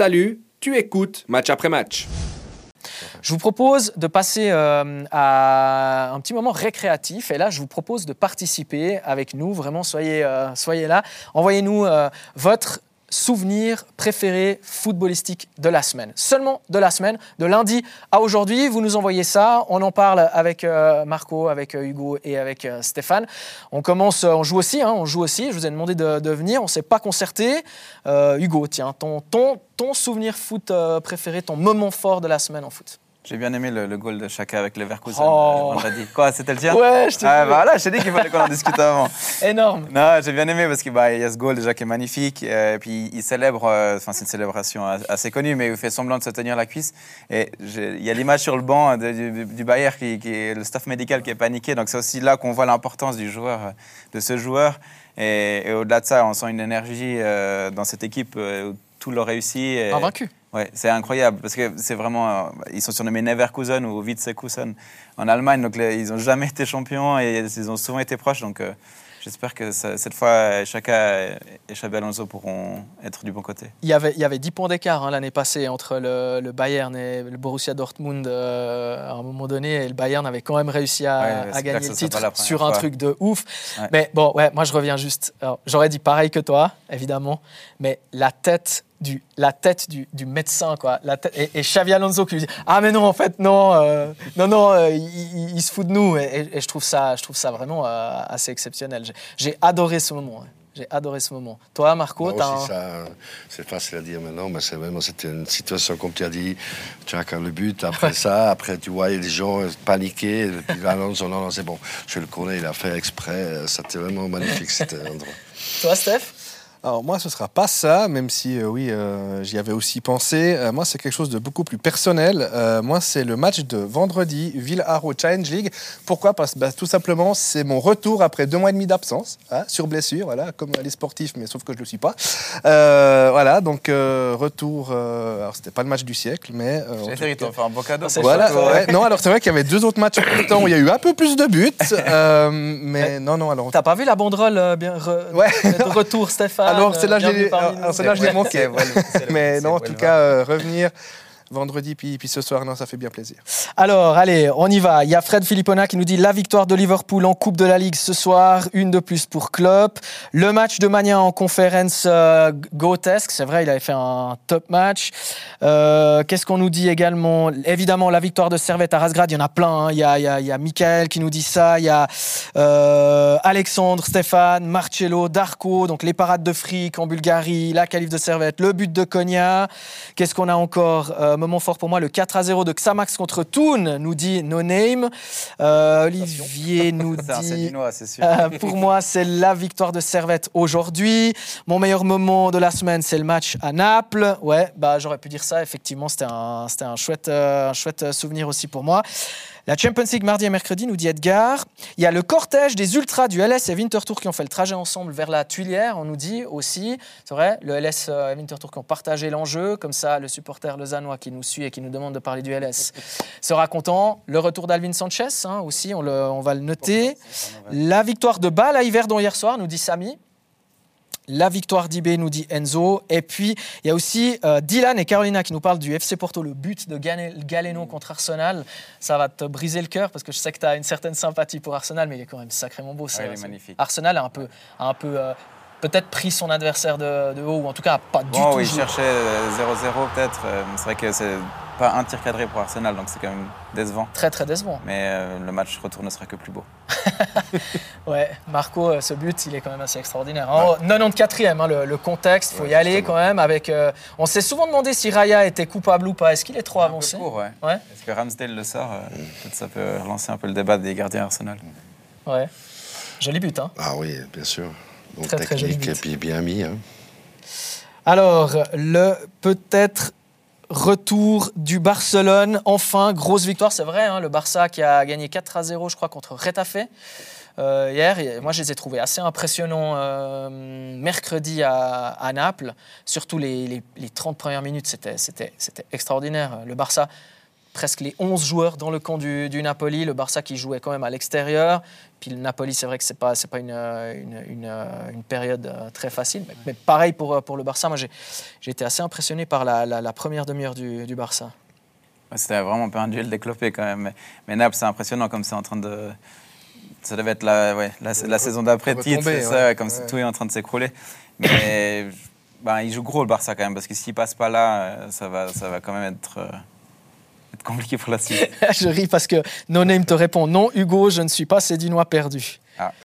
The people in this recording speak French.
Salut, tu écoutes match après match. Je vous propose de passer euh, à un petit moment récréatif et là je vous propose de participer avec nous, vraiment soyez, euh, soyez là. Envoyez-nous euh, votre souvenir préféré footballistique de la semaine. Seulement de la semaine, de lundi à aujourd'hui. Vous nous envoyez ça. On en parle avec euh, Marco, avec euh, Hugo et avec euh, Stéphane. On commence, on joue aussi. Hein, on joue aussi. Je vous ai demandé de, venir. On ne s'est pas concerté. Hugo, tiens, ton, ton, ton souvenir foot préféré, ton moment fort de la semaine en foot. J'ai bien aimé le, goal de Chaka avec Leverkusen oh. dit Quoi, c'était le tien Ouais, je t'ai ah, bah, Voilà, je t'ai dit qu'il fallait qu'on en discute avant. Énorme. Non, j'ai bien aimé parce qu'il bah, y a ce goal déjà qui est magnifique. Euh, et puis il célèbre, euh, enfin c'est une célébration assez connue, mais il fait semblant de se tenir la cuisse. Et il y a l'image sur le banc du, du, Bayern, qui, qui, est le staff médical qui est paniqué. Donc c'est aussi là qu'on voit l'importance du joueur, de ce joueur. Et, au-delà de ça, on sent une énergie euh, dans cette équipe où tout le réussit. Invaincu. Ouais, c'est incroyable parce que c'est vraiment. Euh, ils sont surnommés Neverkusen ou Witzekusen en Allemagne, donc ils n'ont jamais été champions et ils ont souvent été proches. Donc euh, j'espère que cette fois, Chaka et Xabi Alonso pourront être du bon côté. Il y avait, il y avait 10 points d'écart hein, l'année passée entre le, Bayern et le Borussia Dortmund euh, à un moment donné, et le Bayern avait quand même réussi à, gagner le titre sur un truc de ouf. Mais bon, ouais, moi je reviens juste. J'aurais dit pareil que toi, évidemment, mais la tête du, la tête du, du médecin, quoi. La tête, et, et, Xavi Alonso qui lui dit Ah, mais non, en fait, non, euh, non, non, euh, il, se fout de nous. Et, et, je, trouve ça, je trouve ça vraiment euh, assez exceptionnel. J'ai adoré ce moment. J'ai adoré ce moment. Toi, Marco, tu un... C'est facile à dire maintenant, mais c'est vraiment c'était une situation comme tu as dit. Tu as quand le but, après ça, après tu voyais les gens paniquer. Et puis Alonso, non, non, c'est bon, je le connais, il a fait exprès. C'était vraiment magnifique cet endroit. Toi, Steph? Alors moi, ce sera pas ça, même si euh, oui, euh, j'y avais aussi pensé. Euh, moi, c'est quelque chose de beaucoup plus personnel. moi, c'est le match de vendredi, Ville Haro Challenge League. Pourquoi? Parce que bah, tout simplement, c'est mon retour après deux mois et demi d'absence, hein, sur blessure, voilà, comme les sportifs, mais sauf que je le suis pas. voilà, donc retour. alors, c'était pas le match du siècle, mais. J'ai fait un beau cadeau. Voilà, non, alors c'est vrai qu'il y avait deux autres matchs en même temps où il y a eu un peu plus de buts, mais non, non, alors. T'as pas vu la banderole bien ouais. de retour, Stéphane? Alors, celle-là, je l'ai manqué. Mais non, en tout cas, euh, revenir vendredi, puis, puis ce soir, non, ça fait bien plaisir. Alors, allez, on y va. Il y a Fred Filippona qui nous dit la victoire de Liverpool en Coupe de la Ligue ce soir, une de plus pour Klopp. Le match de Mania en conférence euh, Gotesque, c'est vrai, il avait fait un top match. Euh, qu'est-ce qu'on nous dit également? Évidemment, la victoire de Servette à Rasgrad, il y en a plein. Hein. Il, y a, il, y a, Michael qui nous dit ça, il y a euh, Alexandre, Stéphane, Marcello, Darko, donc les parades de fric en Bulgarie, la qualif de Servette, le but de Konya. Qu'est-ce qu'on a encore moment fort pour moi, le 4 à 0 de Xamax contre Toon, nous dit No Name. Euh, Olivier nous dit. Euh, pour moi, c'est la victoire de Servette aujourd'hui. Mon meilleur moment de la semaine, c'est le match à Naples. Ouais, bah, j'aurais pu dire ça. Effectivement, c'était un, un, chouette, euh, un chouette souvenir aussi pour moi. La Champions League mardi et mercredi, nous dit Edgar. Il y a le cortège des ultras du LS et Winterthur qui ont fait le trajet ensemble vers la Tuilière, on nous dit aussi. C'est vrai, le LS et Winterthur qui ont partagé l'enjeu. Comme ça, le supporter lausannois qui nous suit et qui nous demande de parler du LS sera content. Le retour d'Alvin Sanchez hein, aussi, on, le, on, va le noter. La victoire de Bâle à Yverdon hier soir, nous dit Samy. La victoire d'IB, nous dit Enzo. Et puis, il y a aussi euh, Dylan et Carolina qui nous parlent du FC Porto, le but de Galeno contre Arsenal. Ça va te briser le cœur parce que je sais que tu as une certaine sympathie pour Arsenal, mais il est quand même sacrément beau. ça, magnifique. Arsenal a un peu, un peu euh, peut-être pris son adversaire de, haut, ou en tout cas pas du bon, tout. il cherchait 0-0 euh, peut-être. c'est vrai que c'est pas un tir cadré pour Arsenal, donc c'est quand même décevant. Très très décevant. Mais euh, le match retour ne sera que plus beau. ouais, Marco, euh, ce but, il est quand même assez extraordinaire. Oh, 94e, hein, le, contexte, il faut y aller quand même. Avec, euh, on s'est souvent demandé si Raya était coupable ou pas. Est-ce qu'il est trop avancé ouais. ouais. Est-ce que Ramsdale le sort Peut-être ça peut relancer un peu le débat des gardiens Arsenal. Ouais. Joli but, hein Ah oui, bien sûr. Donc très, technique très et puis bien mis. Hein. Alors, le peut-être Retour du Barcelone, enfin, grosse victoire, c'est vrai, hein, le Barça qui a gagné 4 à 0, je crois, contre Retafe euh, hier. moi, je les ai trouvés assez impressionnants euh, mercredi à, Naples. Surtout les, les, 30 premières minutes, c'était extraordinaire. Le Barça, presque les 11 joueurs dans le camp du, du Napoli. Le Barça qui jouait quand même à l'extérieur. Puis le Napoli, c'est vrai que c'est pas c'est pas une, une, une, une période euh, très facile. Mais, mais pareil pour, euh, pour le Barça. Moi, j'ai j'ai été assez impressionné par la, la- la première demi-heure du, du Barça. C'était vraiment un peu un duel déclopé quand même. Mais, mais Naples, c'est impressionnant comme c'est en train de. Ça devait être la, ouais, la, la saison d'après retomber, titre, c'est ça, ouais. comme si tout est en train de s'écrouler. Mais ben, il joue gros le Barça quand même, parce que s'il passe pas là, euh, ça va, ça va quand même être, euh, être compliqué pour la suite. je ris parce que No Name te répond non, Hugo, je ne suis pas Sédinois perdu.